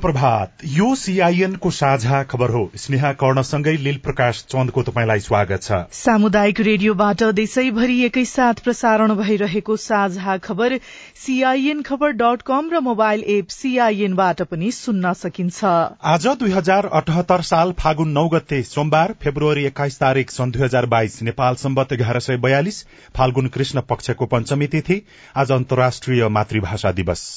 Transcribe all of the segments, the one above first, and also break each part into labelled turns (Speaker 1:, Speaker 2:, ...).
Speaker 1: प्रभात यो सीआईएन को साझा खबर हो। स्नेहा कर्णसँगै लील प्रकाश चन्दको तपाईँलाई स्वागत छ।
Speaker 2: सामुदायिक रेडियोबाट देशैभरि एकैसाथ प्रसारण भइरहेको साझा खबर सीआईएन खबर डट कम र मोबाइल एप सीआईएनबाट पनि सुन्न सकिन्छ।
Speaker 1: आज दुई हजार अठहत्तर साल फागुन नौ गते सोमबार फेब्रुअरी एक्काइस तारीक सन् दुई हजार बाइस नेपाल सम्बत एघार सय बयालिस फाल्गुन कृष्ण पक्षको पञ्चमी तिथि आज अन्तर्राष्ट्रिय मातृभाषा दिवस।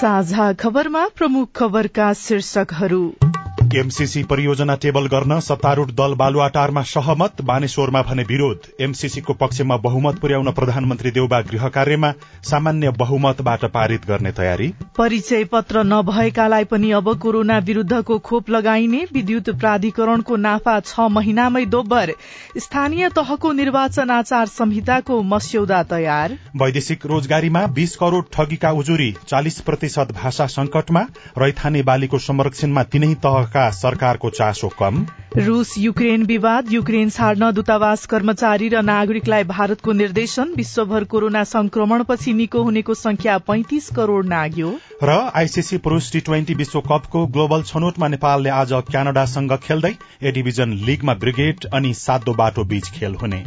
Speaker 2: साझा खबरमा प्रमुख खबरका शीर्षकहरू।
Speaker 1: एमसीसी परियोजना टेबल गर्न सत्तारूढ़ दल बालुवाटारमा सहमत बानेश्वरमा भने विरोध। एमसीसीको पक्षमा बहुमत पुर्याउन प्रधानमन्त्री देउबा गृह कार्यमा सामान्य बहुमतबाट पारित गर्ने तयारी।
Speaker 2: परिचय पत्र नभएकालाई पनि अब कोरोना विरूद्धको खोप लगाइने विद्युत प्राधिकरणको नाफा छ महिनामै दोब्बर। स्थानीय तहको निर्वाचन आचार संहिताको मस्यौदा तयार।
Speaker 1: वैदेशिक रोजगारीमा बीस करोड़ ठगीका उजुरी चालिस प्रतिशत भाषा संकटमा रैथाने बालीको संरक्षणमा तीनै तहका सरकारको चासो कम।
Speaker 2: रूस युक्रेन विवाद युक्रेन छाड्न दूतावास कर्मचारी र नागरिकलाई भारतको निर्देशन विश्वभर कोरोना संक्रमणपछि निको हुनेको संख्या पैंतिस करोड़ नाग्यो।
Speaker 1: र आईसीसी पुरूष टी ट्वेन्टी विश्वकपको ग्लोबल छनौटमा नेपालले आज क्यानाडासँग खेल्दै ए डिभिजन लीगमा ब्रिगेड अनि सातो बाटो बीच खेल हुने।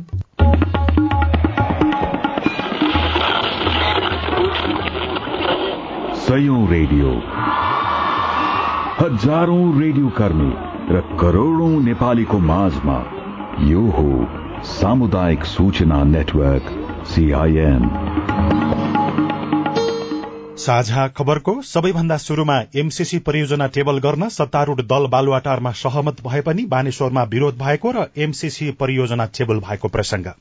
Speaker 3: रेडियो। हजारौं रेडियो कर्मी र करोड़ौं नेपालीको माझमा यो हो सामुदायिक सूचना नेटवर्क सीआईएन
Speaker 1: साझा खबरको सबैभन्दा शुरूमा एमसीसी परियोजना टेबल गर्न सत्तारूढ़ दल बालुवाटारमा सहमत भए पनि बानेश्वरमा विरोध भएको र एमसीसी परियोजना टेबल भएको प्रसंग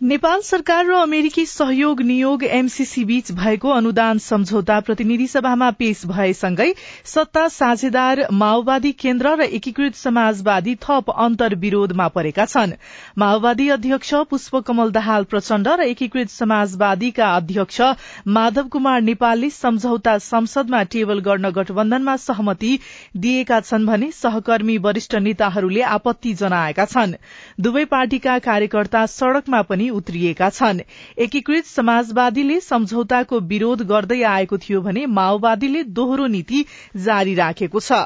Speaker 2: नेपाल सरकार र अमेरिकी सहयोग नियोग एमसीसी बीच भएको अनुदान सम्झौता प्रतिनिधि सभामा पेश भएसँगै सत्ता साझेदार माओवादी केन्द्र र एकीकृत समाजवादी थप अन्तर्विरोधमा परेका छन्। माओवादी अध्यक्ष पुष्पकमल दाहाल प्रचण्ड र एकीकृत समाजवादीका अध्यक्ष माधव कुमार नेपालले सम्झौता संसदमा टेबल गर्न गठबन्धनमा सहमति दिएका छन् भने सहकर्मी वरिष्ठ नेताहरूले आपत्ति जनाएका छन्। दुवै पार्टीका कार्यकर्ता सड़कमा पनि उत्रिएका छन्। एकीकृत समाजवादीले सम्झौताको विरोध गर्दै आएको थियो भने माओवादीले दोहोरो नीति जारी राखेको छ।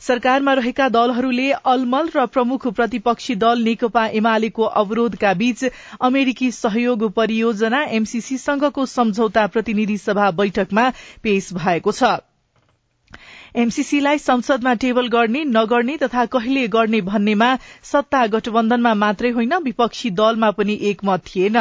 Speaker 2: सरकारमा रहेका दलहरूले अलमल र प्रमुख प्रतिपक्षी दल नेकपा एमालेको अवरोधका बीच अमेरिकी सहयोग परियोजना एमसीसीसँगको सम्झौता प्रतिनिधि सभा बैठकमा पेश भएको छ। एमसीसीलाई संसदमा टेबल गर्ने नगर्ने तथा कहिले गर्ने भन्नेमा सत्ता गठबन्धनमा मात्रै होइन विपक्षी दलमा पनि एकमत थिएन।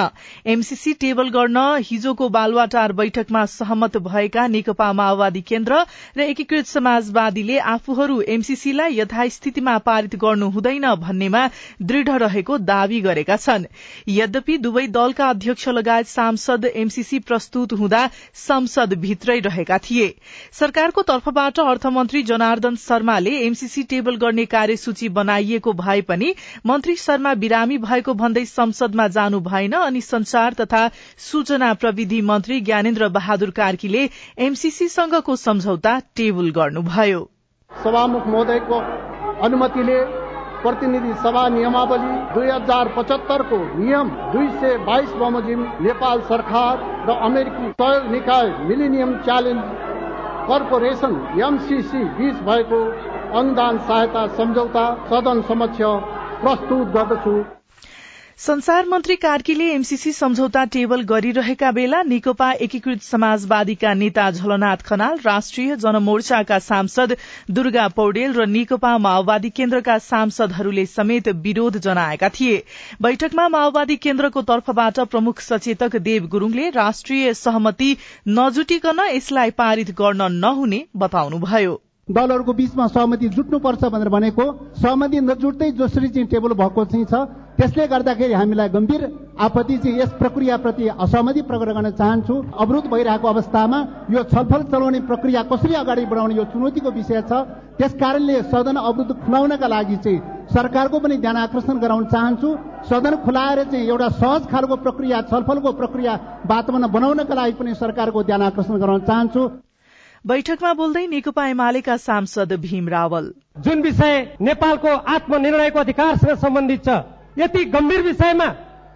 Speaker 2: एमसीसी टेबल गर्न हिजोको बालुवाटार बैठकमा सहमत भएका नेकपा माओवादी केन्द्र र एकीकृत समाजवादीले आफूहरू एमसीसीलाई यथास्थितिमा पारित गर्नु हुँदैन भन्नेमा दृढ़ रहेको दावी गरेका छन्। यद्यपि दुवै दलका अध्यक्ष लगायत सांसद एमसीसी प्रस्तुत हुँदा संसद भित्रै रहेका थिए। सरकारको तर्फबाट अर्थमन्त्री जनार्दन शर्माले एमसीसी टेबल गर्ने कार्यसूची बनाइएको भए पनि मन्त्री शर्मा बिरामी भएको भन्दै संसदमा जानु भएन अनि संचार तथा सूचना प्रविधि मन्त्री ज्ञानेन्द्र बहादुर कार्कीले एमसीसीसँगको सम्झौता टेबल गर्नुभयो।
Speaker 4: सभामुख महोदयको अनुमतिले प्रतिनिधि सभा नियमावली दुई हजार पचहत्तरको नियम दुई सय बाइस बमोजिम नेपाल सरकार र अमेरिकी सहयोग निकाय मिलिनियम च्यालेन्ज कर्पोरेशन एमसीसी बीच भएको अनुदान सहायता सम्झौता सदन समक्ष प्रस्तुत गर्दछु।
Speaker 2: संसार मन्त्री कार्कीले एमसीसी सम्झौता टेबल गरिरहेका बेला नेकपा एकीकृत समाजवादीका नेता झलनाथ खनाल राष्ट्रिय जनमोर्चाका सांसद दुर्गा पौडेल र नेकपा माओवादी केन्द्रका सांसदहरूले समेत विरोध जनाएका थिए। बैठकमा माओवादी केन्द्रको तर्फबाट प्रमुख सचेतक देव गुरूङले राष्ट्रिय सहमति नजुटिकन यसलाई पारित गर्न नहुने बताउनुभयो।
Speaker 5: दलहरूको बीचमा सहमति जुट्नुपर्छ भनेर भनेको सहमति नजुट्दै जसरी चाहिँ टेबल भएको चाहिँ छ। त्यसले गर्दाखेरि हामीलाई गम्भीर आपत्ति चाहिँ यस प्रक्रियाप्रति असहमति प्रकट गर्न चाहन्छु। अवरोध भइरहेको अवस्थामा यो छलफल चलाउने प्रक्रिया कसरी अगाडि बढाउने यो चुनौतीको विषय छ त्यस कारणले सदन अवरोध खुलाउनका लागि चाहिँ सरकारको पनि ध्यान आकर्षण गराउन चाहन्छु। सदन खुलाएर चाहिँ एउटा सहज खालको प्रक्रिया छलफलको प्रक्रिया वातावरण बनाउनका लागि पनि सरकारको ध्यान आकर्षण गराउन चाहन्छु।
Speaker 2: बैठकमा बोल्दै नेकपा एमालेका सांसद भीम रावल।
Speaker 6: जुन विषय नेपालको आत्मनिर्णयको अधिकारसँग सम्बन्धित छ यति गम्भीर विषयमा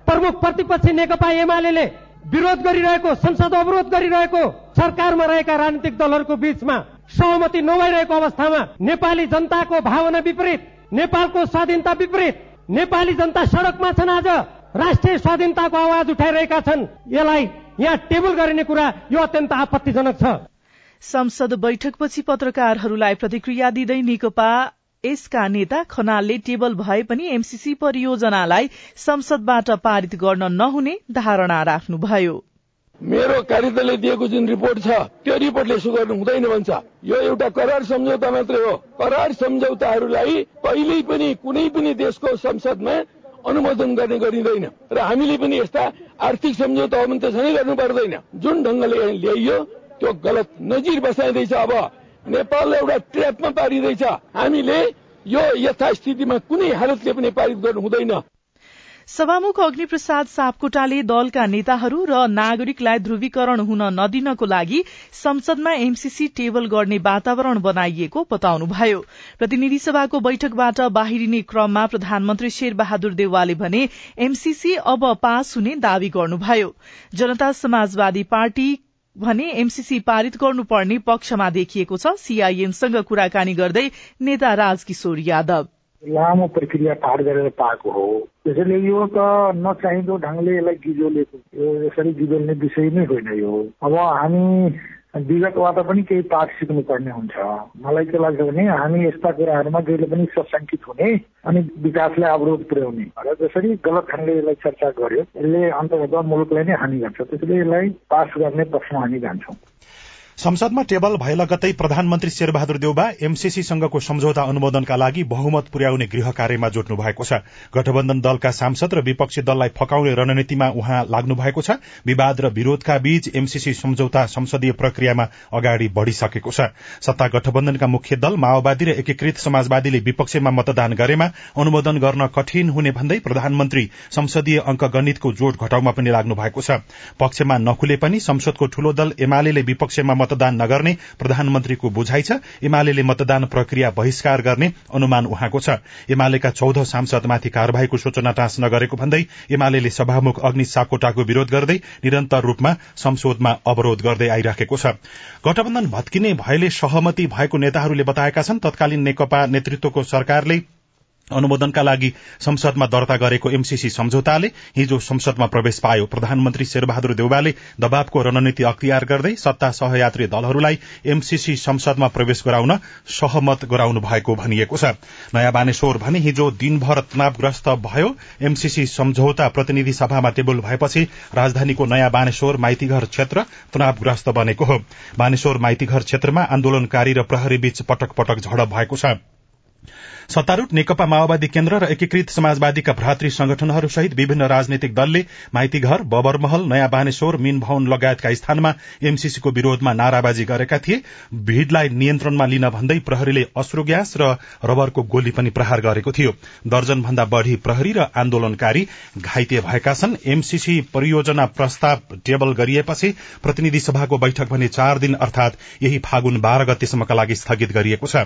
Speaker 6: प्रमुख प्रतिपक्षी नेकपा एमाले विरोध गरिरहेको संसद अवरोध गरिरहेको सरकारमा रहेका राजनीतिक दलहरूको बीचमा सहमति नभइरहेको अवस्थामा नेपाली जनताको भावना विपरीत नेपालको स्वाधीनता विपरीत नेपाली जनता सड़कमा छन् आज राष्ट्रिय स्वाधीनताको आवाज उठाइरहेका छन्। यसलाई यहाँ टेबल गरिने कुरा यो अत्यन्त आपत्तिजनक छ।
Speaker 2: संसद बैठकपछि पत्रकारहरूलाई प्रतिक्रिया दिँदै नेकपा यसका नेता खनालले टेबल भए पनि एमसीसी परियोजनालाई संसदबाट पारित गर्न नहुने धारणा राख्नुभयो।
Speaker 7: मेरो कार्यदलले दिएको जुन रिपोर्ट छ त्यो रिपोर्टले यसो गर्नु हुँदैन भन्छ। यो एउटा करार सम्झौता मात्रै हो। करार सम्झौताहरूलाई कहिल्यै पनि कुनै पनि देशको संसदमा अनुमोदन गर्ने गरिँदैन। र हामीले पनि यस्ता आर्थिक सम्झौता हो भने त झनै गर्नु पर्दैन। जुन ढंगले ल्याइयो त्यो गलत नजिर बसाइँदैछ अब। नेपाललाई एउटा ट्र्यापमा पारिँदैछ। हामीले यो यथास्थितिमा कुनै हालतले पनि पारित गर्नु हुँदैन।
Speaker 2: सभामुख अग्निप्रसाद सापकोटाले दलका नेताहरू र नागरिकलाई ध्रुवीकरण हुन नदिनको लागि संसदमा एमसीसी टेबल गर्ने वातावरण बनाइएको बताउनुभयो। प्रतिनिधि सभाको बैठकबाट बाहिरिने क्रममा प्रधानमन्त्री शेरबहादुर देवालले भने एमसीसी अब पास हुने दावी गर्नुभयो। जनता समाजवादी पार्टी भने एमसीसी पारित गर्नुपर्ने पक्षमा देखिएको छ। सीआईएमसँग कुराकानी गर्दै नेता राजकिशोर यादव।
Speaker 8: लामो प्रक्रिया पार गरेर पाएको हो। त्यसैले यो त नचाहिँदो ढङ्गले यसलाई गिजोलेको यसरी गिजोल्ने विषय नै होइन यो। अब हामी विगतबाट पनि केही पाठ सिक्नुपर्ने हुन्छ। मलाई के लाग्छ भने हामी यस्ता कुराहरूमा जहिले पनि सशङ्कित हुने अनि विकासलाई अवरोध पुर्याउने। र जसरी गलत ढङ्गले यसलाई चर्चा गर्यो यसले अन्तर्गत मुलुकलाई नै हानि गर्छ। त्यसैले यसलाई पास गर्ने पक्षमा हामी जान्छौँ।
Speaker 1: संसदमा टेबल भए लगतै प्रधानमन्त्री शेरबहादुर देउबा एमसीसीसँगको सम्झौता अनुमोदनका लागि बहुमत पुर्याउने गृह कार्यमा जोड्नु भएको छ। गठबन्धन दलका सांसद र विपक्षी दललाई फकाउने रणनीतिमा उहाँ लाग्नु भएको छ। विवाद र विरोधका बीच एमसीसी सम्झौता संसदीय प्रक्रियामा अगाडि बढ़िसकेको छ। सत्ता गठबन्धनका मुख्य दल माओवादी र एकीकृत समाजवादीले विपक्षमा मतदान गरेमा अनुमोदन गर्न कठिन हुने भन्दै प्रधानमन्त्री संसदीय अंक गणितको जोड़ घटाउमा पनि लाग्नु भएको छ। पक्षमा नखुले पनि संसदको ठूलो दल एमाले विपक्षमा मतदान नगर्ने प्रधानमन्त्रीको बुझाइ छ। एमाले मतदान प्रक्रिया बहिष्कार गर्ने अनुमान उहाँको छ। एमालेका चौध सांसदमाथि कार्यवाहीको सूचना टाँस नगरेको भन्दै एमाले सभामुख अग्नि सापकोटाको विरोध गर्दै निरन्तर रूपमा संसदमा अवरोध गर्दै आइराखेको छ। गठबन्धन भत्किने भएले सहमति भएको नेताहरूले बताएका छन् तत्कालीन नेकपा नेतृत्वको सरकारले अनुमोदनका लागि संसदमा दर्ता गरेको एमसीसी सम्झौताले हिजो संसदमा प्रवेश पायो। प्रधानमन्त्री शेरबहादुर देउवाले दबावको रणनीति अख्तियार गर्दै सत्ता सहयात्री दलहरूलाई एमसीसी संसदमा प्रवेश गराउन सहमत गराउनु भएको भनिएको छ। नयाँ बानेश्वर भने हिजो दिनभर तनावग्रस्त भयो। एमसीसी सम्झौता प्रतिनिधि सभामा टेबल भएपछि राजधानीको नयाँ बानेश्वर माइतीघर क्षेत्र तनावग्रस्त बनेको हो। बानेश्वर माइतीघर क्षेत्रमा आन्दोलनकारी र प्रहरी बीच पटक पटक झडप भएको छ। सत्तारूढ़ नेकपा माओवादी केन्द्र र एकीकृत समाजवादीका भ्रातृ संगठनहरू सहित विभिन्न राजनैतिक दलले माइतीघर बबरमहल नयाँ बानेश्वर मीन भवन लगायतका स्थानमा एमसीसीको विरोधमा नाराबाजी गरेका थिए। भीड़लाई नियन्त्रणमा लिन भन्दै प्रहरीले अश्रु ग्यास र रबरको गोली पनि प्रहार गरेको थियो। दर्जन भन्दा बढ़ी प्रहरी र आन्दोलनकारी घाइते भएका छन्। एमसीसी परियोजना प्रस्ताव टेबल गरिएपछि प्रतिनिधि सभाको बैठक भने चार दिन अर्थात यही फागुन बाह्र गतेसम्मका लागि स्थगित गरिएको छ।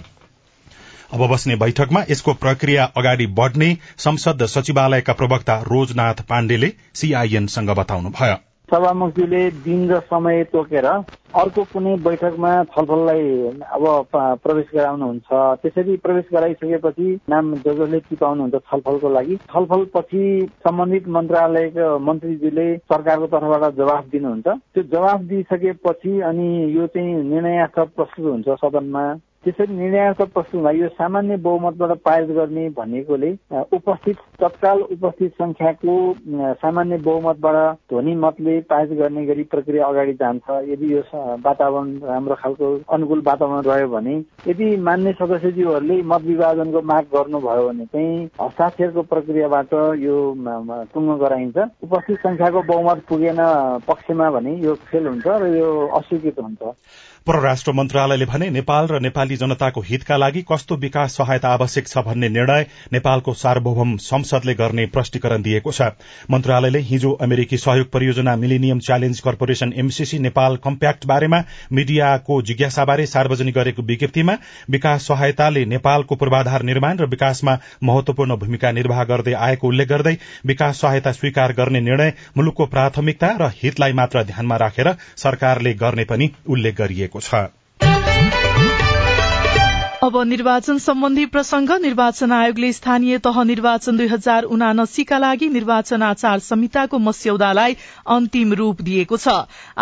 Speaker 1: अब बस्ने बैठकमा यसको प्रक्रिया अगाडि बढ़ने संसद सचिवालयका प्रवक्ता रोजनाथ पाण्डेले सीआईएनसँग बताउनुभयो।
Speaker 8: सभामुखजीले दिन र समय तोकेर अर्को कुनै बैठकमा छलफललाई अब प्रवेश गराउनुहुन्छ। त्यसरी प्रवेश गराइसकेपछि नाम जो जसले चिपाउनुहुन्छ छलफलको लागि। छलफल पछि सम्बन्धित मन्त्रालयको मन्त्रीजीले सरकारको तर्फबाट जवाफ दिनुहुन्छ। त्यो जवाफ दिइसकेपछि अनि यो चाहिँ निर्णयार्थ प्रस्तुत हुन्छ सदनमा। त्यसरी निर्णयको प्रश्नमा यो सामान्य बहुमतबाट पारित गर्ने भनेकोले उपस्थित तत्काल उपस्थित संख्याको सामान्य बहुमतबाट ध्वनि मतले पारित गर्ने गरी प्रक्रिया अगाडि जान्छ। यदि यो वातावरण राम्रो खालको अनुकूल वातावरण रह्यो भने यदि मान्य सदस्यज्यूहरूले मत विभाजनको माग गर्नुभयो भने चाहिँ हस्ताक्षरको प्रक्रियाबाट यो टुङ्गो गराइन्छ। उपस्थित संख्याको बहुमत पुगेन पक्षमा भने यो फेल हुन्छ र यो अस्वीकृत हुन्छ।
Speaker 1: परराष्ट्र मन्त्रालयले भने नेपाल र नेपाली जनताको हितका लागि कस्तो विकास सहायता आवश्यक छ भन्ने निर्णय नेपालको सार्वभौम संसदले गर्ने प्रष्टीकरण दिएको छ। मन्त्रालयले हिजो अमेरिकी सहयोग परियोजना millennium challenge corporation MCC Nepal compact बारेमा मीडियाको जिज्ञासाबारे सार्वजनिक गरेको विज्ञप्तिमा विकास सहायताले नेपालको पूर्वाधार निर्माण र विकासमा महत्वपूर्ण भूमिका निर्वाह गर्दै आएको उल्लेख गर्दै विकास सहायता स्वीकार गर्ने निर्णय मुलुकको प्राथमिकता र हितलाई मात्र ध्यानमा राखेर सरकारले गर्ने पनि उल्लेख गरिएको छ
Speaker 2: अब निर्वाचन सम्बन्धी प्रसंग निर्वाचन आयोगले स्थानीय तह निर्वाचन दुई हजार उनासीका लागि निर्वाचन आचार संहिताको मस्यौदालाई अन्तिम रूप दिएको छ।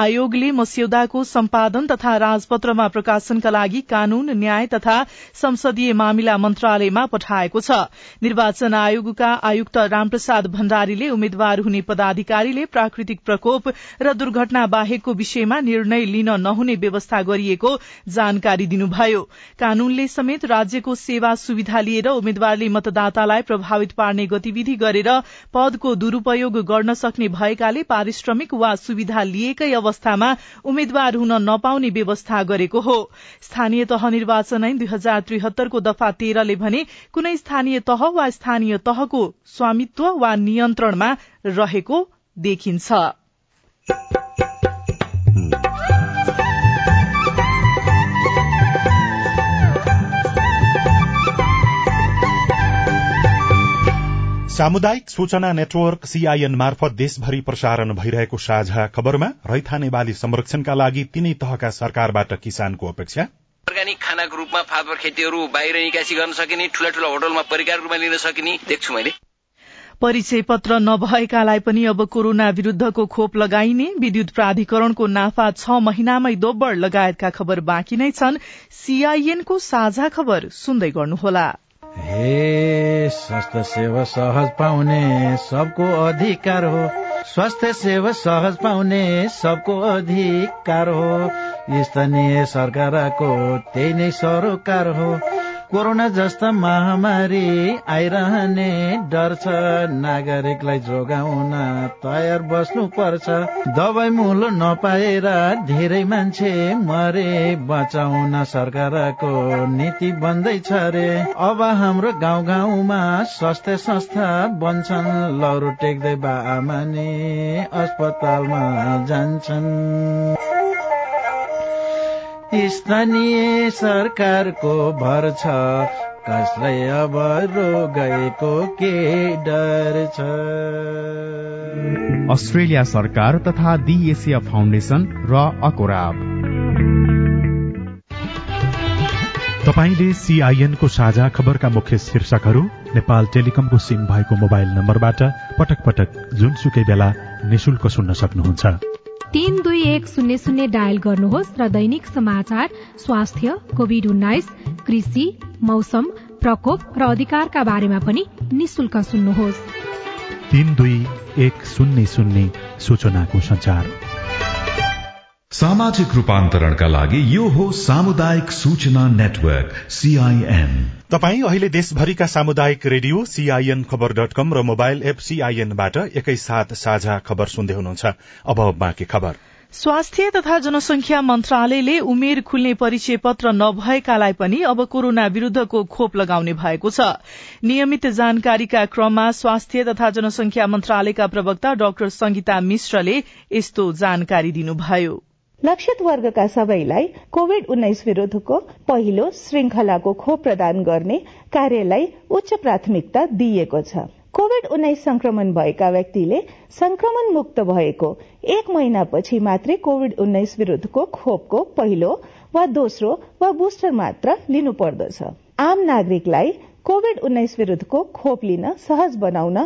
Speaker 2: आयोगले मस्यौदाको सम्पादन तथा राजपत्रमा प्रकाशनका लागि कानून न्याय तथा संसदीय मामिला मन्त्रालयमा पठाएको छ। निर्वाचन आयोगका आयुक्त रामप्रसाद भण्डारीले उम्मेद्वार हुने पदाधिकारीले प्राकृतिक प्रकोप र दुर्घटना बाहेकको विषयमा निर्णय लिन नहुने व्यवस्था गरिएको जानकारी दिनुभयो। कानूनले समेत राज्यको सेवा सुविधा लिएर उम्मेद्वारले मतदातालाई प्रभावित पार्ने गतिविधि गरेर पदको दुरूपयोग गर्न सक्ने भएकाले पारिश्रमिक वा सुविधा लिएकै अवस्थामा उम्मेद्वार हुन नपाउने व्यवस्था गरेको हो। स्थानीय तह निर्वाचन ऐन दुई हजार त्रिहत्तरको दफा तेह्रले भने कुनै स्थानीय तह वा स्थानीय तहको स्वामित्व वा नियन्त्रणमा रहेको देखिन्छ।
Speaker 1: सामुदायिक सूचना नेटवर्क सीआईएन मार्फत देशभरि प्रसारण भइरहेको साझा खबरमा रैथाने बाली संरक्षणका लागि तीनै तहका सरकारबाट किसानको अपेक्षा।
Speaker 9: अर्ग्यानिक खानाको रूपमा फापर खेतीहरू बाहिर निकासी गर्न सकिने ठूला ठूला होटलमा परिकार रूपमा लिन सकिने देख्छु मैले।
Speaker 2: परिचय पत्र नभएकालाई पनि अब कोरोना विरूद्धको खोप लगाइने विद्युत प्राधिकरणको नाफा छ महिनामै दोब्बर लगायतका खबर बाँकी नै छन्। सीआईएनको साझा खबर सुन्दै गर्नुहोला।
Speaker 10: हे स्वास्थ्य सेवा सहज पाउने सबको अधिकार हो। स्वास्थ्य सेवा सहज पाउने सबको अधिकार हो। स्थानीय सरकारको त्यही नै सरोकार हो। कोरोना जस्ता महामारी आइरहने डर छ। नागरिकलाई जोगाउन तयार बस्नु पर्छ दबाई मूल नपाएर धेरै मान्छे मरे। बचाउन सरकारको नीति बन्दैछ रे। अब हाम्रो गाउँ गाउँमा स्वास्थ्य संस्था बन्छन्। लौरो टेक्दै बा आमाने अस्पतालमा जान्छन्। स्थानीय सरकारको भर छ। कसलाई अब रोगएको के डर छ?
Speaker 11: अस्ट्रेलिया सरकार तथा दि एसिया फाउन्डेसन र अकोराब।
Speaker 1: तपाईँले सीआईएनको साझा खबरका मुख्य शीर्षकहरू नेपाल टेलिकमको सिम भएको मोबाइल नम्बरबाट पटक पटक जुनसुकै बेला निशुल्क सुन्न सक्नुहुन्छ।
Speaker 12: तीन दुई एक शून्य शून्य डायल गर्नुहोस् र दैनिक समाचार स्वास्थ्य कोविड उन्नाइस कृषि मौसम प्रकोप र अधिकारका बारेमा पनि निशुल्क सुन्नुहोस्।
Speaker 1: तीन दुई एक शून्य शून्य सूचनाको संचार
Speaker 3: सामाजिक रूपान्तरणका लागि यो हो सामुदायिक सूचना नेटवर्क सीआईएन
Speaker 1: तपाई अहिले देशभरिका सामुदायिक radio CIN Khabar dot com र मोबाइल एप सीआईएनबाट एकैसाथ साझा खबर सुन्दै हुनुहुन्छ। अब बाँकी खबर।
Speaker 2: स्वास्थ्य तथा जनसंख्या मन्त्रालयले उमेर खुल्ने परिचय पत्र नभएकालाई पनि अब कोरोना विरूद्धको खोप लगाउने भएको छ। नियमित जानकारीका क्रममा स्वास्थ्य तथा जनसंख्या मन्त्रालयका प्रवक्ता डाक्टर संगीता मिश्रले यस्तो जानकारी दिनुभयो।
Speaker 13: लक्षित वर्गका सबैलाई कोविड उन्नाइस विरूद्धको पहिलो श्रृंखलाको खोप प्रदान गर्ने कार्यलाई उच्च प्राथमिकता दिइएको छ। कोविड उन्नाइस संक्रमण भएका व्यक्तिले संक्रमण मुक्त भएको एक महिनापछि मात्रै कोविड उन्नाइस विरूद्धको खोपको पहिलो वा दोस्रो वा बुस्टर मात्र लिनु पर्दछ आम नागरिकलाई कोविड उन्नाइस विरूद्धको खोप लिन सहज बनाउन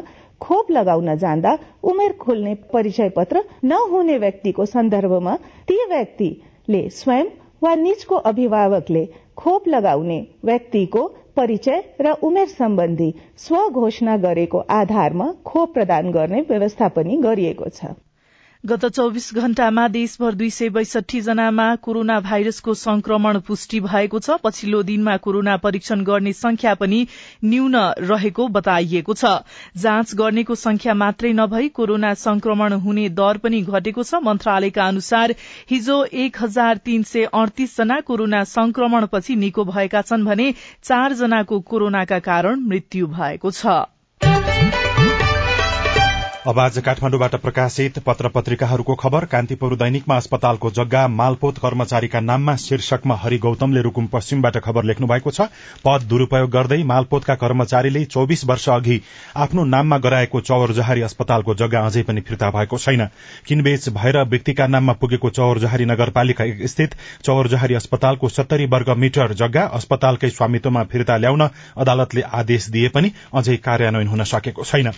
Speaker 13: खोप लगाउन जाँदा उमेर खोल्ने परिचय पत्र नहुने व्यक्तिको सन्दर्भमा ती व्यक्तिले स्वयं वा निजको अभिभावकले खोप लगाउने व्यक्तिको परिचय र उमेर सम्बन्धी स्वघोषणा गरेको आधारमा खोप प्रदान गर्ने व्यवस्था पनि गरिएको छ।
Speaker 2: गत चौविस घण्टामा देशभर दुई सय बैसठी जनामा कोरोना भाइरसको संक्रमण पुष्टि भएको छ। पछिल्लो दिनमा कोरोना परीक्षण गर्ने संख्या पनि न्यून रहेको बताइएको छ। जाँच गर्नेको संख्या मात्रै नभई कोरोना संक्रमण हुने दर पनि घटेको छ। मन्त्रालयका अनुसार हिजो एक हजार तीन सय अडतीस जना कोरोना संक्रमणपछि निको भएका छन् भने चार जनाको कोरोनाका कारण मृत्यु भएको छ।
Speaker 1: अब आज काठमाडौँबाट प्रकाशित पत्र पत्रिकाहरूको खबर कान्तिपुर दैनिकमा अस्पतालको जग्गा मालपोत कर्मचारीका नाममा शीर्षकमा हरि गौतमले रूकुम पश्चिमबाट खबर लेख्नु भएको छ। पद दुरूपयोग गर्दै मालपोतका कर्मचारीले चौविस वर्ष अघि आफ्नो नाममा गराएको चौरजहारी अस्पतालको जग्गा अझै पनि फिर्ता भएको छैन। किनबेच भएर व्यक्तिका नाममा पुगेको चौरजहारी नगरपालिका स्थित चौरजहारी अस्पतालको सत्तरी वर्ग मिटर जग्गा अस्पतालकै स्वामित्वमा फिर्ता ल्याउन अदालतले आदेश दिए पनि अझै कार्यान्वयन हुन सकेको छैन।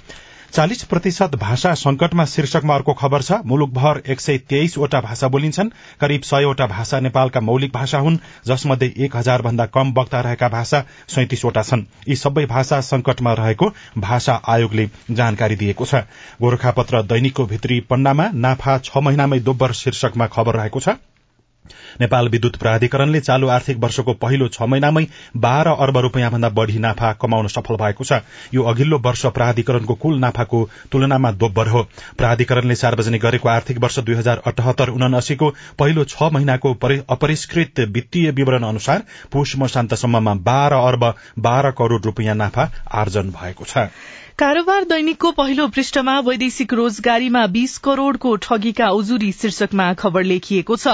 Speaker 1: चालिस प्रतिशत भाषा संकटमा शीर्षकमा अर्को खबर छ मुलुकभर एक सय तेइसवटा भाषा बोलिन्छन् करिब सयवटा भाषा नेपालका मौलिक भाषा हुन् जसमध्ये एक हजार भन्दा कम वक्ता रहेका भाषा सैतिसवटा छन्। यी सबै भाषा संकटमा रहेको भाषा आयोगले जानकारी दिएको छ। गोर्खापत्र दैनिकको भित्री पन्नामा नाफा छ महिनामै दोब्बर शीर्षकमा खबर रहेको छ। नेपाल विद्युत प्राधिकरणले चालू आर्थिक वर्षको पहिलो छ महिनामै बाह्र अर्ब रूपियाँ भन्दा बढ़ी नाफा कमाउन सफल भएको छ। यो अघिल्लो वर्ष प्राधिकरणको कुल नाफाको तुलनामा दोब्बर हो। प्राधिकरणले सार्वजनिक गरेको आर्थिक वर्ष दुई हजार अठहत्तर उनासीको पहिलो छ महिनाको अपरिष्कृत वित्तीय विवरण अनुसार पुष मसान्तसम्ममा बाह्र अर्ब बाह्र करोड़ रूपियाँ नाफा आर्जन भएको छ।
Speaker 2: कारोबार दैनिकको पहिलो पृष्ठमा वैदेशिक रोजगारीमा बीस करोड़को ठगीका उजुरी शीर्षकमा खबर लेखिएको छ।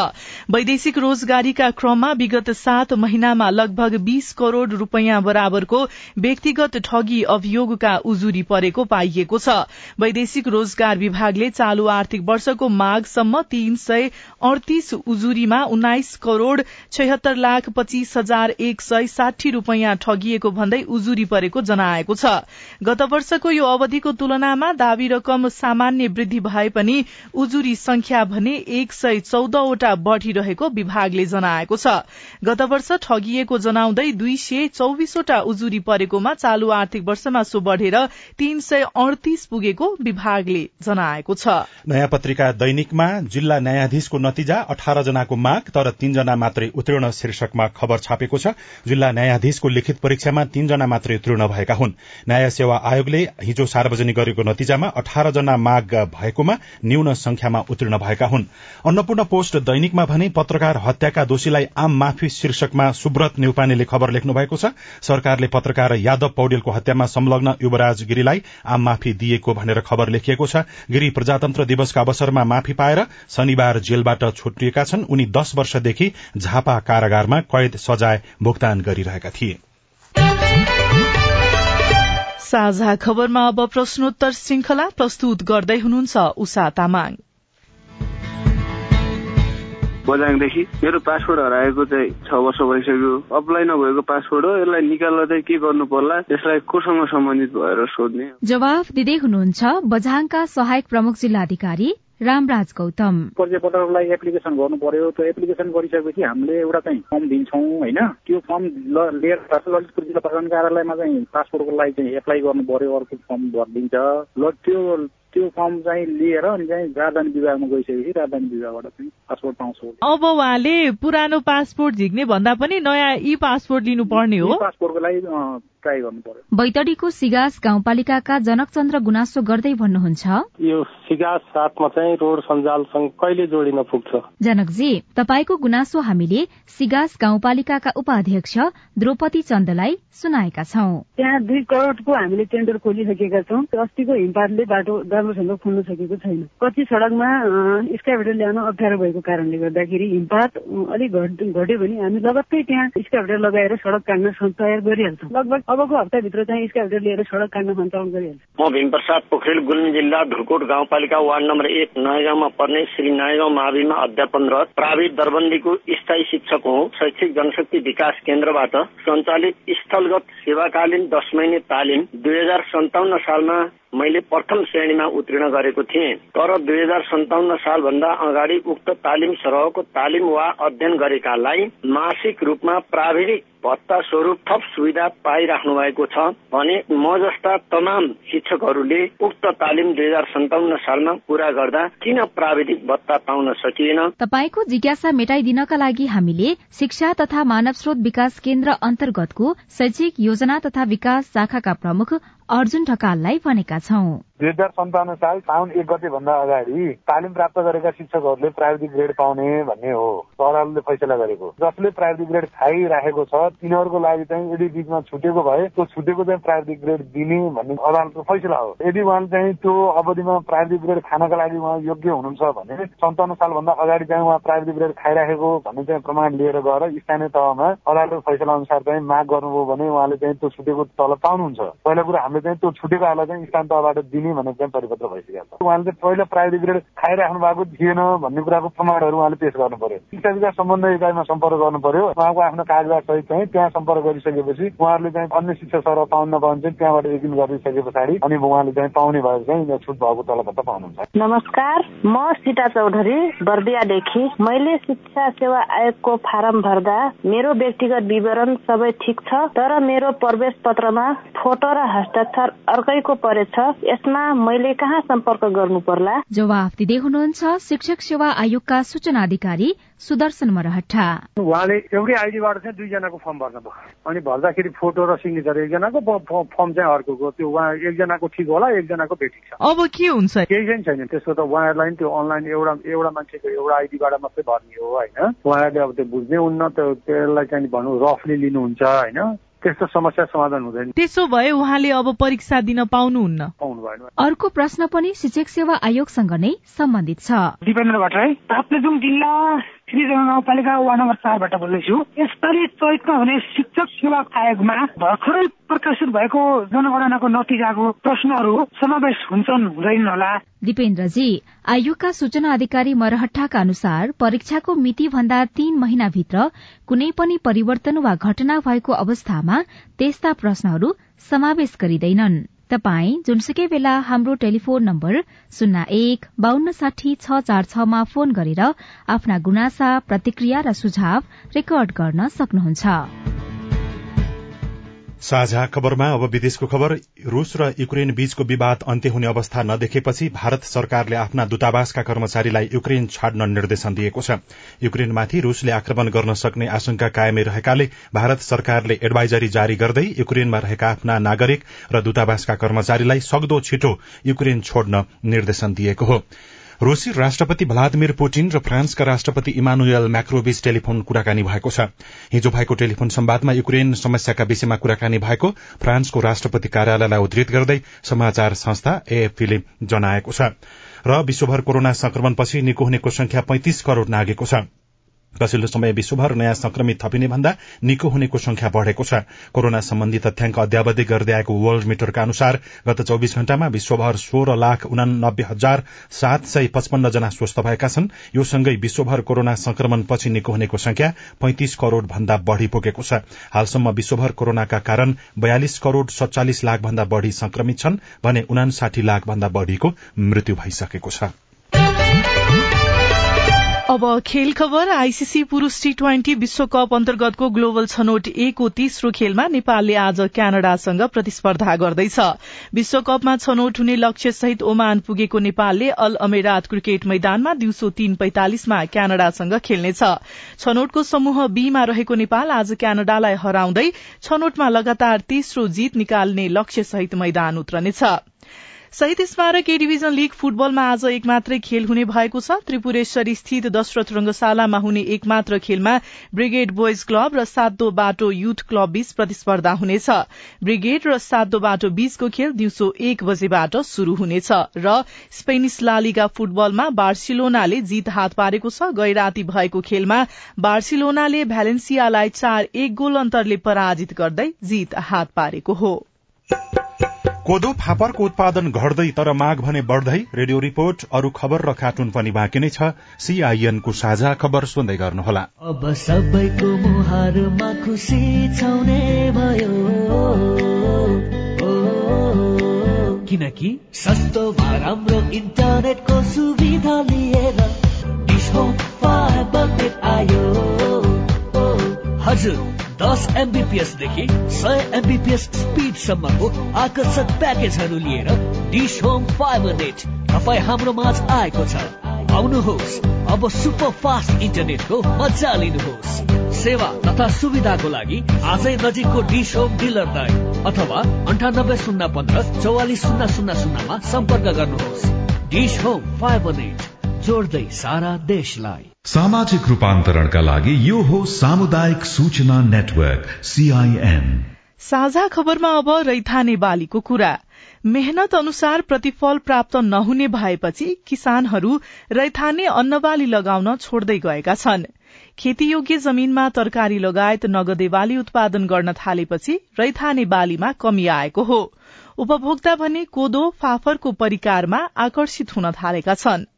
Speaker 2: वैदेशिक रोजगारीका क्रममा विगत सात महिनामा लगभग बीस करोड़ रूपियाँ बराबरको व्यक्तिगत ठगी अभियोगका उजुरी परेको पाइएको छ। वैदेशिक रोजगार विभागले चालू आर्थिक वर्षको माघसम्म तीन सय अडतीस उजुरीमा उन्नाइस करोड़ छयत्तर लाख पच्चीस हजार एक सय साठी रूपियाँ ठगिएको भन्दै उजुरी परेको जनाएको छ। गत वर्षको यो अवधिको तुलनामा दावी रकम सामान्य वृद्धि भए पनि उजुरी संख्या भने एक सय चौधवटा बढ़िरहेको विभागले जनाएको छ। गत वर्ष ठगिएको जनाउँदै दुई सय चौविसवटा उजुरी परेकोमा चालू आर्थिक वर्षमा सो बढ़ेर तीन सय अडतीस पुगेको विभागले जनाएको छ।
Speaker 1: नयाँ पत्रिका दैनिकमा जिल्ला न्यायाधीशको नतिजा अठार जनाको माग तर तीनजना मात्रै उत्तीर्ण शीर्षकमा खबर छापेको छ। जिल्ला न्यायाधीशको लिखित परीक्षामा तीनजना मात्रै उत्तीर्ण भएका हुन्। न्याय सेवा आयोगले हिजो सार्वजनिक गरेको नतिजामा अठार जना माग भएकोमा न्यून संख्यामा उत्तीर्ण भएका हुन्। अन्नपूर्ण पोस्ट दैनिकमा भने पत्रकार हत्याका दोषीलाई आम माफी शीर्षकमा सुब्रत नेउपानेले खबर लेख्नु भएको छ। सरकारले पत्रकार यादव पौडेलको हत्यामा संलग्न युवराज गिरीलाई आम माफी दिएको भनेर खबर लेखिएको छ। गिरी प्रजातन्त्र दिवसका अवसरमा माफी पाएर शनिबार जेलबाट छुटिएका छन्। उनी दश वर्षदेखि झापा कारागारमा कैद सजाय भुक्तान गरिरहेका थिए।
Speaker 2: साझा खबरमा अब प्रश्नोत्तर श्रृंखला प्रस्तुत गर्दै हुनुहुन्छ उषा तामाङ।
Speaker 14: बझाङदेखि मेरो पासपोर्ट हराएको चाहिँ छ वर्ष भइसक्यो। अप्लाई नभएको पासपोर्ट हो यसलाई निकाल्न चाहिँ के गर्नु पर्ला यसलाई कोसँग सम्बन्धित भएर सोध्ने
Speaker 12: जवाफ दिँदै हुनुहुन्छ बझाङका सहायक प्रमुख जिल्लाधिकारी रामराज गौतम।
Speaker 15: पर्यटकहरूलाई एप्लिकेसन गर्नु पर्यो त्यो एप्लिकेसन गरिसकेपछि हामीले एउटा चाहिँ फर्म दिन्छौँ होइन? त्यो फर्म लिएर ललितपुर जिल्ला प्रशासन कार्यालयमा चाहिँ पासपोर्टको लागि चाहिँ एप्लाई गर्नु पर्यो अर्को फर्म भरिदिन्छ ल त्यो त्यो फर्म चाहिँ लिएर अनि चाहिँ राजधानी विभागमा गइसकेपछि राजधानी विभागबाट चाहिँ पासपोर्ट पाउँछौँ।
Speaker 2: अब उहाँले पुरानो पासपोर्ट झिक्ने भन्दा पनि नयाँ ई पासपोर्ट लिनुपर्ने हो।
Speaker 15: पासपोर्टको लागि ट्राई गर्नु पर्यो।
Speaker 12: बैतडीको सिगास गाउँपालिकाका जनकचन्द्र गुनासो गर्दै भन्नुहुन्छ।
Speaker 16: यो सिगास साथमा चाहिँ रोड सञ्जालसँग कहिले जोडिन पुग्छ?
Speaker 12: जनकजी तपाईँको गुनासो हामीले सिगास गाउँपालिकाका उपाध्यक्ष द्रौपदी चन्दलाई सुनाएका छौँ।
Speaker 17: त्यहाँ दुई करोडको हामीले टेन्डर खोलिसकेका छौँ। अस्तिको हिमपातले बाटो राम्रोसँग खुल्न सकेको छैन। कति सडकमा स्काभेटर ल्याउन अप्ठ्यारो भएको कारणले गर्दाखेरि हिमपात अलिक घट्यो भने हामी लगत्तै त्यहाँ स्काभेटर लगाएर सडक काट्न तयार गरिहाल्छौँ। लगभग अबको हप्ताभित्र चाहिँ स्काभेटर लिएर सडक काट्न सञ्चालन गरिहाल्छौँ।
Speaker 18: म भीमप्रसाद पोखरेल गुल्मी जिल्ला धुरकोट गाउँपालिका वार्ड नम्बर एक नयाँ पर्ने श्री नयाँ माविमा अध्यापनरत प्राविध दरबन्दीको स्थायी शिक्षक हो। शैक्षिक जनशक्ति विकास केन्द्रबाट सञ्चालित स्थलगत सेवाकालीन दस महिने तालिम दुई हजार सन्ताउन्न सालमा मैले प्रथम श्रेणीमा उत्तीर्ण गरेको थिएँ। तर दुई हजार सन्ताउन्न सालभन्दा अगाडि उक्त तालिम सरहको तालिम वा अध्ययन गरेकालाई मासिक रूपमा प्राविधिक भत्ता स्वरूप थप सुविधा पाइराख्नु भएको छ भने म जस्ता तमाम शिक्षकहरूले उक्त तालिम दुई हजार सन्ताउन्न सालमा पूरा गर्दा किन प्राविधिक भत्ता पाउन सकिएन?
Speaker 19: तपाईँको जिज्ञासा मेटाइदिनका लागि हामीले शिक्षा तथा मानव स्रोत विकास केन्द्र अन्तर्गतको शैक्षिक योजना तथा विकास शाखाका प्रमुख अर्जुन ढकाललाई भनेका छौं।
Speaker 20: दुई हजार सन्ताउन्न साल साउन एक गते भन्दा अगाडि तालिम प्राप्त गरेका शिक्षकहरूले प्राविधिक ग्रेड पाउने भन्ने हो। सरकारले फैसला गरेको। जसले प्राविधिक ग्रेड खाइराखेको छ तिनीहरूको लागि चाहिँ यदि बिचमा छुटेको भए त्यो छुटेको चाहिँ प्राविधिक ग्रेड दिने भन्ने अदालतको फैसला हो। यदि उहाँले चाहिँ त्यो अवधिमा प्राविधिक ग्रेड खानका लागि उहाँ योग्य हुनुहुन्छ भने सन्ताउन्न सालभन्दा अगाडि चाहिँ उहाँ प्राविधिक ग्रेड खाइराखेको भन्ने चाहिँ प्रमाण लिएर गएर स्थानीय तहमा अदालतको फैसला अनुसार चाहिँ माग गर्नुभयो भने उहाँले चाहिँ त्यो छुटेको तलब पाउनुहुन्छ। पहिला कुरा हामीले चाहिँ त्यो छुटेकोहरूलाई चाहिँ स्थानीय तहबाट दिने दिने भनेर चाहिँ परिपत्र भइसकेको छ। उहाँले चाहिँ पहिला प्राइभेट ग्रेड खाइराख्नु भएको थिएन भन्ने कुराको प्रमाणहरू उहाँले पेश गर्नु पर्यो। शिक्षा विकास सम्बन्ध इकाइमा सम्पर्क गर्नु पर्यो। उहाँको आफ्नो कागजात सहित चाहिँ त्यहाँ सम्पर्क गरिसकेपछि उहाँहरूले चाहिँ अन्य शिक्षा सर पाउन नपाउनु चाहिँ त्यहाँबाट यकिन गरिसके पछाडि अनि उहाँले चाहिँ पाउने भएर चाहिँ छुट भएको तलभत्ता पाउनुहुन्छ।
Speaker 21: नमस्कार म सीता चौधरी बर्दियादेखि मैले शिक्षा सेवा आयोगको फारम भर्दा मेरो व्यक्तिगत विवरण सबै ठिक छ तर मेरो प्रवेश पत्रमा फोटो र हस्ताक्षर अर्कैको परेछ। यसमा विषयमा मैले कहाँ सम्पर्क गर्नु पर्ला?
Speaker 19: जवाफ दिँदै हुनुहुन्छ शिक्षक सेवा आयोगका सूचना अधिकारी सुदर्शन मरहटा
Speaker 22: उहाँले एउटै आइडीबाट चाहिँ दुईजनाको फर्म भर्नु भयो। अनि भर्दाखेरि फोटो र सिग्नेचर एकजनाको फर्म चाहिँ अर्को त्यो उहाँ एकजनाको ठिक होला एकजनाको बेठिक छ।
Speaker 2: अब के हुन्छ?
Speaker 22: केही चाहिँ छैन। त्यसको त उहाँहरूलाई त्यो अनलाइन एउटा एउटा मान्छेको एउटा आइडीबाट मात्रै भर्ने हो होइन? उहाँहरूले अब त्यो बुझ्नै हुन्न त्यो त्यसलाई चाहिँ भन्नु रफली लिनुहुन्छ होइन? त्यस्तो समस्या समाधान हुँदैन।
Speaker 2: त्यसो भए उहाँले अब परीक्षा दिन पाउनुहुन्न।
Speaker 22: पाउनु भएन।
Speaker 19: अर्को प्रश्न पनि शिक्षक सेवा आयोगसँग नै सम्बन्धित छ।
Speaker 23: दिपेन्द्र भट्टराई ताप्लेजुङ जिल्ला। श्रीजन गाउँपालिका वार्ड नम्बर चारबाट बोल्दैछु। यसपालि चैतमा हुने शिक्षक सेवा आयोगमा भर्खरै प्रकाशित भएको जनगणनाको नतिजाको प्रश्नहरू समावेश हुन्छन् हुँदैन होला।
Speaker 19: दिपेन्द्रजी आयोगका सूचना अधिकारी मरहट्टाका अनुसार परीक्षाको मिति भन्दा तीन महिनाभित्र कुनै पनि परिवर्तन वा घटना भएको अवस्थामा त्यस्ता प्रश्नहरू समावेश गरिँदैनन्। तपाई जुनसुकै बेला हाम्रो टेलिफोन नम्बर शून्य एक बान्न साठी छ चार छमा फोन गरेर आफ्ना गुनासा प्रतिक्रिया र सुझाव रेकर्ड गर्न सक्नुहुन्छ।
Speaker 1: साझा खबरमा अब विदेशको खबर। रूस र युक्रेन बीचको विवाद अन्त्य हुने अवस्था नदेखेपछि भारत सरकारले आफ्ना दूतावासका कर्मचारीलाई युक्रेन छाड्न निर्देशन दिएको छ। युक्रेनमाथि रूसले आक्रमण गर्न सक्ने आशंका कायमै रहेकाले भारत सरकारले एडभाइजरी जारी गर्दै युक्रेनमा रहेका आफ्ना नागरिक र दूतावासका कर्मचारीलाई सक्दो छिटो युक्रेन छोड्न निर्देशन दिएको हो। रूसी राष्ट्रपति भ्लादिमिर पुटिन र फ्रान्सका राष्ट्रपति इमानुएल म्याक्रोबीच टेलिफोन कुराकानी भएको छ। हिजो भएको टेलिफोन सम्वादमा युक्रेन समस्याका विषयमा कुराकानी भएको फ्रान्सको राष्ट्रपति कार्यालयलाई उद्धृत गर्दै समाचार संस्था एएफपीले जनाएको छ। र विश्वभर कोरोना संक्रमणपछि निको हुनेको संख्या पैंतिस करोड़ नागेको छ। पछिल्लो समय विश्वभर नयाँ संक्रमित थपिने भन्दा निको हुनेको संख्या बढ़ेको छ। कोरोना सम्बन्धी तथ्याङ्क अध्यावधि गर्दै आएको वर्ल्ड मिटरका अनुसार गत चौविस घण्टामा विश्वभर सोह्र लाख उनानब्बे हजार सात सय पचपन्न जना स्वस्थ भएका छन्। यो सँगै विश्वभर कोरोना संक्रमणपछि निको हुनेको संख्या पैंतिस करोड़ भन्दा बढ़ी पुगेको छ। हालसम्म विश्वभर कोरोनाका कारण बयालिस करोड़ सत्तालिस लाख भन्दा बढ़ी संक्रमित छन् भने उनासाठी लाख भन्दा बढ़ीको मृत्यु भइसकेको छ।
Speaker 2: अब खेल खबर आईसीसी पुरूष टी ट्वेन्टी विश्वकप अन्तर्गतको ग्लोबल छनौट एकको तेस्रो खेलमा नेपालले आज क्यानाडासँग प्रतिस्पर्धा गर्दैछ। विश्वकपमा छनौट हुने लक्ष्य सहित ओमान पुगेको नेपालले अल अमेरात क्रिकेट मैदानमा दिउँसो तीन पैंतालिसमा क्यानाडासँग खेल्नेछ। छनौटको समूह बीमा रहेको नेपाल आज क्यानाडालाई हराउँदै छनौटमा लगातार तेस्रो जीत निकाल्ने लक्ष्य सहित मैदान उत्रनेछ। शहीद स्मारक ए डिभिजन लीग फुटबलमा आज एक मात्रै खेल हुने भएको छ। त्रिपुरेश्वरी स्थित दशरथ रंगशालामा हुने एक मात्र खेलमा ब्रिगेड बोइज क्लब र सातो बाटो युथ क्लब बीच प्रतिस्पर्धा हुनेछ। ब्रिगेड र सातो बाटो बीचको खेल दिउँसो एक बजेबाट शुरू हुनेछ र स्पेनिस लालिगा फुटबलमा बार्सिलोनाले जीत हात पारेको छ। गैराती भएको खेलमा बार्सिलोनाले भ्यालेन्सियालाई चार एक गोल अन्तरले पराजित गर्दै जीत हात पारेको हो।
Speaker 1: कोदो फापरको उत्पादन घट्दै तर माग भने बढ़दै। रेडियो रिपोर्ट अरू खबर र कार्टुन पनि बाँकी नै छ। सीआईएनको साझा खबर सुन्दै गर्नुहोला।
Speaker 24: अब सबैको मुहारमा खुसी छाउने भयो। किनकि सस्तोमा राम्रो इन्टरनेटको सुविधा लिएर आयो। हजुर। दस एमबिपिएस देखि सय एमबिपिएस स्पिड सम्मको आकर्षक प्याकेजहरू लिएर डिस होम फाइबर नेट तपाईँ हाम्रो माझ आएको छ। आउनुहोस् अब सुपर फास्ट इन्टरनेटको मजा लिनुहोस्। सेवा तथा सुविधाको लागि आजै नजिकको डिस होम डिलरलाई अथवा अन्ठानब्बे शून्य पन्ध्र चौवालिस शून्य शून्य शून्यमा सम्पर्क गर्नुहोस्। Dish home fibre net. जोड्दै सारा देशलाई।
Speaker 3: सामाजिक रूपान्तरणका लागि यो हो सामुदायिक सूचना नेटवर्क सीआईएन
Speaker 2: साझा खबरमा अब रैथाने बालीको कुरा। मेहनत अनुसार प्रतिफल प्राप्त नहुने भएपछि किसानहरू रैथाने अन्नबाली लगाउन छोड्दै गएका छन्। खेतीयोग्य जमीनमा तरकारी लगायत नगदे बाली उत्पादन गर्न थालेपछि रैथाने बालीमा कमी आएको हो। उपभोक्ता भने कोदो फाफरको परिकारमा आकर्षित हुन थालेका छन्।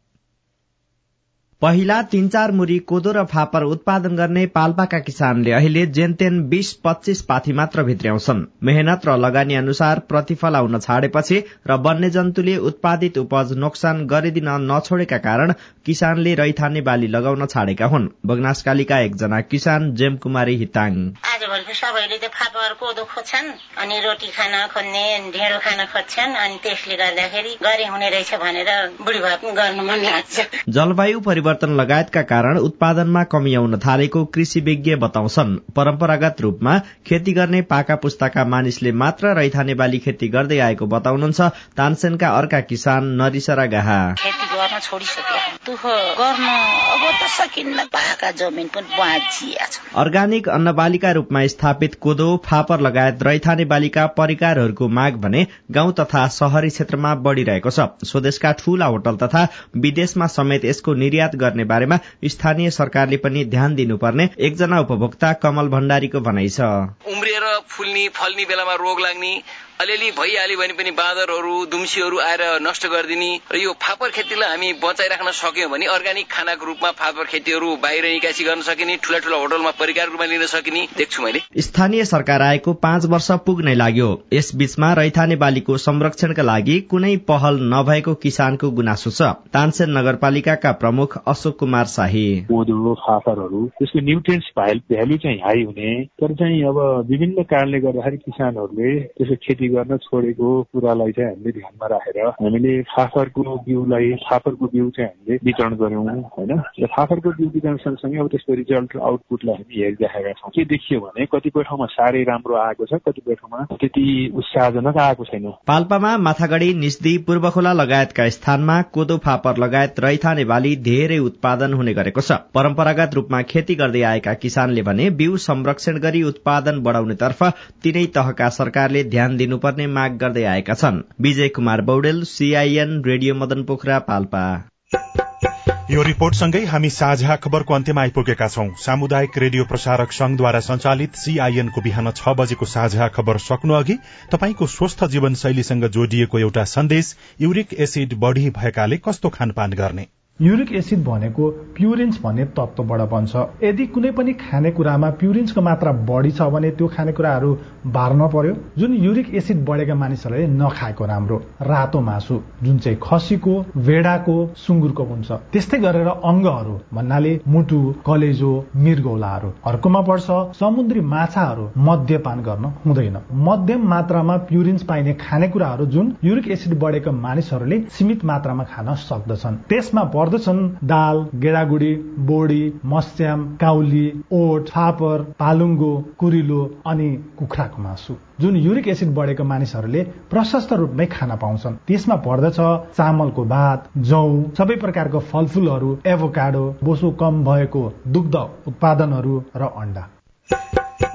Speaker 25: पहिला तीन चार मुरी कोदो र फापर उत्पादन गर्ने पाल्पाका किसानले अहिले जेनतेन बीस पच्चीस पाथी मात्र भित्र्याउँछन्। मेहनत र लगानी अनुसार प्रतिफल आउन छाडेपछि र वन्यजन्तुले उत्पादित उपज नोक्सान गरिदिन नछोडेका कारण किसानले रैथाने बाली लगाउन छाडेका हुन्। बगनासकालीका एकजना किसान जेम कुमारी हिताङ।
Speaker 26: आजभोलि सबैले त फापर कोदो खोज्छन् अनि रोटी खान खोज्ने ढेँडो खान खोज्छन् अनि त्यसले गर्दाखेरि गरे हुने रहेछ भनेर बुढी भए गर्नु मन लाग्छ।
Speaker 25: जलवायु परिवर्तन लगायतका कारण उत्पादनमा कमी आउन थालेको कृषि विज्ञ बताउँछन्। परम्परागत रूपमा खेती गर्ने पाका पुस्ताका मानिसले मात्र रैथाने बाली खेती गर्दै आएको बताउनुहुन्छ तानसेनका अर्का किसान नरिसरा गाहा।
Speaker 26: गर्न छोडिसके दुःख गर्न अब त सकिन्न पाका जमिन पनि
Speaker 25: अर्गानिक अन्नबालीका रूपमा स्थापित कोदो फापर लगायत रैथाने बालीका परिकारहरूको माग भने गाउँ तथा शहरी क्षेत्रमा बढ़िरहेको छ। स्वदेशका ठूला होटल तथा विदेशमा समेत यसको निर्यात गर्ने बारेमा स्थानीय सरकारले पनि ध्यान दिनुपर्ने एकजना उपभोक्ता कमल भण्डारीको भनाइ छ।
Speaker 9: उम्रिएर फुल्ने फल्ने बेलामा रोग लाग्ने अलिअलि भइहाल्यो भने पनि बाँदरहरू दुम्सीहरू आएर नष्ट गरिदिने र यो फापर खेतीलाई हामी बचाइराख्न सक्यौँ भने अर्ग्यानिक खानाको रूपमा फापर खेतीहरू बाहिर निकासी गर्न सकिने ठुला ठुला होटलमा परिकार रूपमा लिन सकिने देख्छु मैले।
Speaker 25: स्थानीय सरकार आएको पाँच वर्ष पुग्नै लाग्यो। यस बीचमा रैथाने बालीको संरक्षणका लागि कुनै पहल नभएको किसानको गुनासो छ। तानसेन नगरपालिकाका प्रमुख अशोक कुमार शाही।
Speaker 27: कोदो त्यसको न्युट्रिन्स भ्यालु चाहिँ हाई हुने। तर चाहिँ अब विभिन्न कारणले गर्दाखेरि किसानहरूले त्यसको खेती गर्न छोडेको कुरालाई चाहिँ हामीले ध्यानमा राखेर हामीले फाफरको बिउलाई फाफरको बिउ चाहिँ हामीले वितरण गर्यौँ होइन? र फाफरको बिउ वितरण सँगसँगै अब त्यसको रिजल्ट आउटपुटलाई हामी हेरिराखेका छौँ। के देखियो भने कतिपय ठाउँमा साह्रै राम्रो आएको छ कतिपय ठाउँमा त्यति उत्साहजनक आएको छैन।
Speaker 25: पाल्पामा माथागढ़ी निस्दी पूर्वखोला लगायतका स्थानमा कोदो फापर लगायत रैथाने बाली धेरै उत्पादन हुने गरेको छ। परम्परागत रूपमा खेती गर्दै आएका किसानले भने बिउ संरक्षण गरी उत्पादन बढ़ाउनेतर्फ तीनै तहका सरकारले ध्यान दिनुपर्ने माग गर्दै आएका छन्। Vijay Kumar Baudel CIN radio Madan Pokhara Palpa.
Speaker 1: यो रिपोर्टसँगै हामी साझा खबरको अन्त्यमा आइपुगेका छौं। सामुदायिक रेडियो प्रसारक संघद्वारा संचालित सीआईएनको बिहान छ बजेको साझा खबर सक्नु अघि तपाईँको स्वस्थ जीवनशैलीसँग जोडिएको एउटा सन्देश युरिक एसिड बढ़ी भएकाले कस्तो खानपान गर्ने?
Speaker 28: युरिक एसिड भनेको प्युरिन्स भन्ने तत्वबाट बन्छ। यदि कुनै पनि खानेकुरामा प्युरिन्सको मात्रा बढी छ भने त्यो खानेकुराहरू बार्न पर्यो। जुन युरिक एसिड बढेका मानिसहरूले नखाएको राम्रो। रातो मासु जुन चाहिँ खसीको भेडाको सुँगुरको हुन्छ। त्यस्तै गरेर अङ्गहरू भन्नाले मुटु कलेजो मृगौलाहरू अर्कोमा पर्छ समुद्री माछाहरू मद्यपान गर्न हुँदैन। मध्यम मात्रामा प्युरिन्स पाइने खानेकुराहरू जुन युरिक एसिड बढेका मानिसहरूले सीमित मात्रामा खान सक्दछन्। त्यसमा पर्दछन् दाल गेडागुडी बोडी मस्याम काउली ओट फापर पालुङ्गो कुरिलो अनि कुखुराको मासु। जुन युरिक एसिड बढेको मानिसहरूले प्रशस्त रूपमै खान पाउँछन्। त्यसमा पर्दछ चामलको भात जौ सबै प्रकारको फलफूलहरू एभोकाडो बोसो कम भएको दुग्ध उत्पादनहरू र अण्डा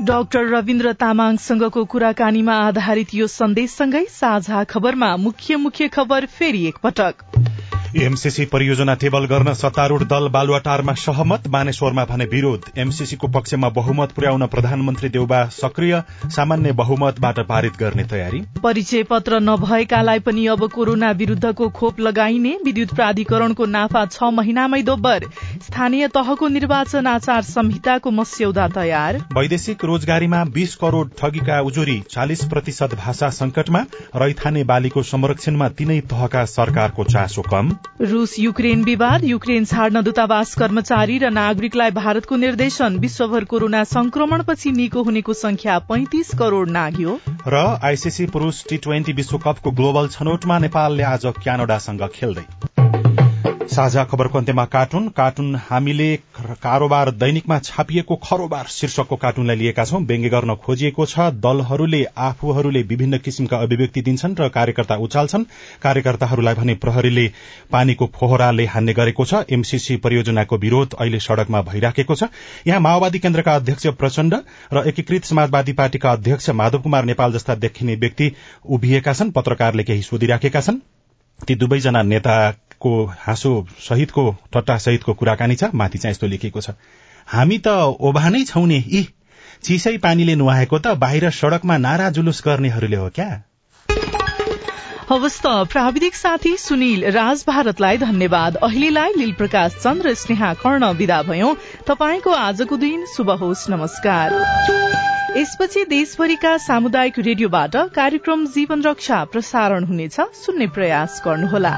Speaker 2: डाक्टर रविन्द्र तामाङसँगको कुराकानीमा आधारित यो सन्देशसँगै साझा खबरमा मुख्य मुख्य खबर फेरि एकपटक।
Speaker 1: एमसीसी परियोजना टेबल गर्न सत्तारूढ़ दल बालुवाटारमा सहमत बानेश्वरमा भने विरोध। एमसीसीको पक्षमा बहुमत पुर्याउन प्रधानमन्त्री देउबा सक्रिय सामान्य बहुमतबाट पारित गर्ने तयारी।
Speaker 2: परिचय पत्र नभएकालाई पनि अब कोरोना विरूद्धको खोप लगाइने विद्युत प्राधिकरणको नाफा छ महिनामै दोब्बर। स्थानीय तहको निर्वाचन आचार संहिताको मस्यौदा तयार।
Speaker 1: वैदेशिक रोजगारीमा बीस करोड़ ठगीका उजुरी चालिस प्रतिशत भाषा संकटमा रैथाने बालीको संरक्षणमा तीनै तहका सरकारको चासो कम।
Speaker 2: रूस युक्रेन विवाद युक्रेन छाड्न दूतावास कर्मचारी र नागरिकलाई भारतको निर्देशन विश्वभर कोरोना संक्रमणपछि निको हुनेको संख्या पैंतिस करोड़ नाग्यो।
Speaker 1: र आईसीसी पुरूष टी ट्वेन्टी विश्वकपको ग्लोबल छनौटमा नेपालले आज क्यानाडासँग खेल्दै। साझा खबरको अन्त्यमा कार्टुन। कार्टुन हामीले कारोबार दैनिकमा छापिएको खरोबार शीर्षकको कार्टुनलाई लिएका छौं। व्यङ्ग्य गर्न खोजिएको छ। दलहरूले आफूहरूले विभिन्न किसिमका अभिव्यक्ति दिन्छन् र कार्यकर्ता उचाल्छन्। कार्यकर्ताहरूलाई भने प्रहरीले पानीको फोहराले हान्ने गरेको छ। एमसीसी परियोजनाको विरोध अहिले सड़कमा भइराखेको छ। यहाँ माओवादी केन्द्रका अध्यक्ष प्रचण्ड र एकीकृत समाजवादी पार्टीका अध्यक्ष माधव कुमार नेपाल जस्ता देखिने व्यक्ति उभिएका छन्। पत्रकारले केही सोधिराखेका छन्। ती दुवैजना नेताको हाँसो सहितको टट्टा सहितको कुराकानी छ माथि चाहिँ यस्तो लेखिएको छ। हामी त ओभानै छौ नि यी चिसै पानीले नुहाएको त बाहिर सड़कमा नारा जुलुस गर्नेहरूले हो क्या?
Speaker 2: हवस् त प्राविधिक साथी सुनिल राज भारतलाई धन्यवाद। अहिलेलाई लील प्रकाश चन्द्र स्नेहा कर्ण विदा भयौं। तपाईँको आजको दिन शुभ होस् नमस्कार। यसपछि देशभरिका सामुदायिक रेडियोबाट कार्यक्रम जीवन रक्षा प्रसारण हुनेछ। सुन्ने प्रयास गर्नुहोला।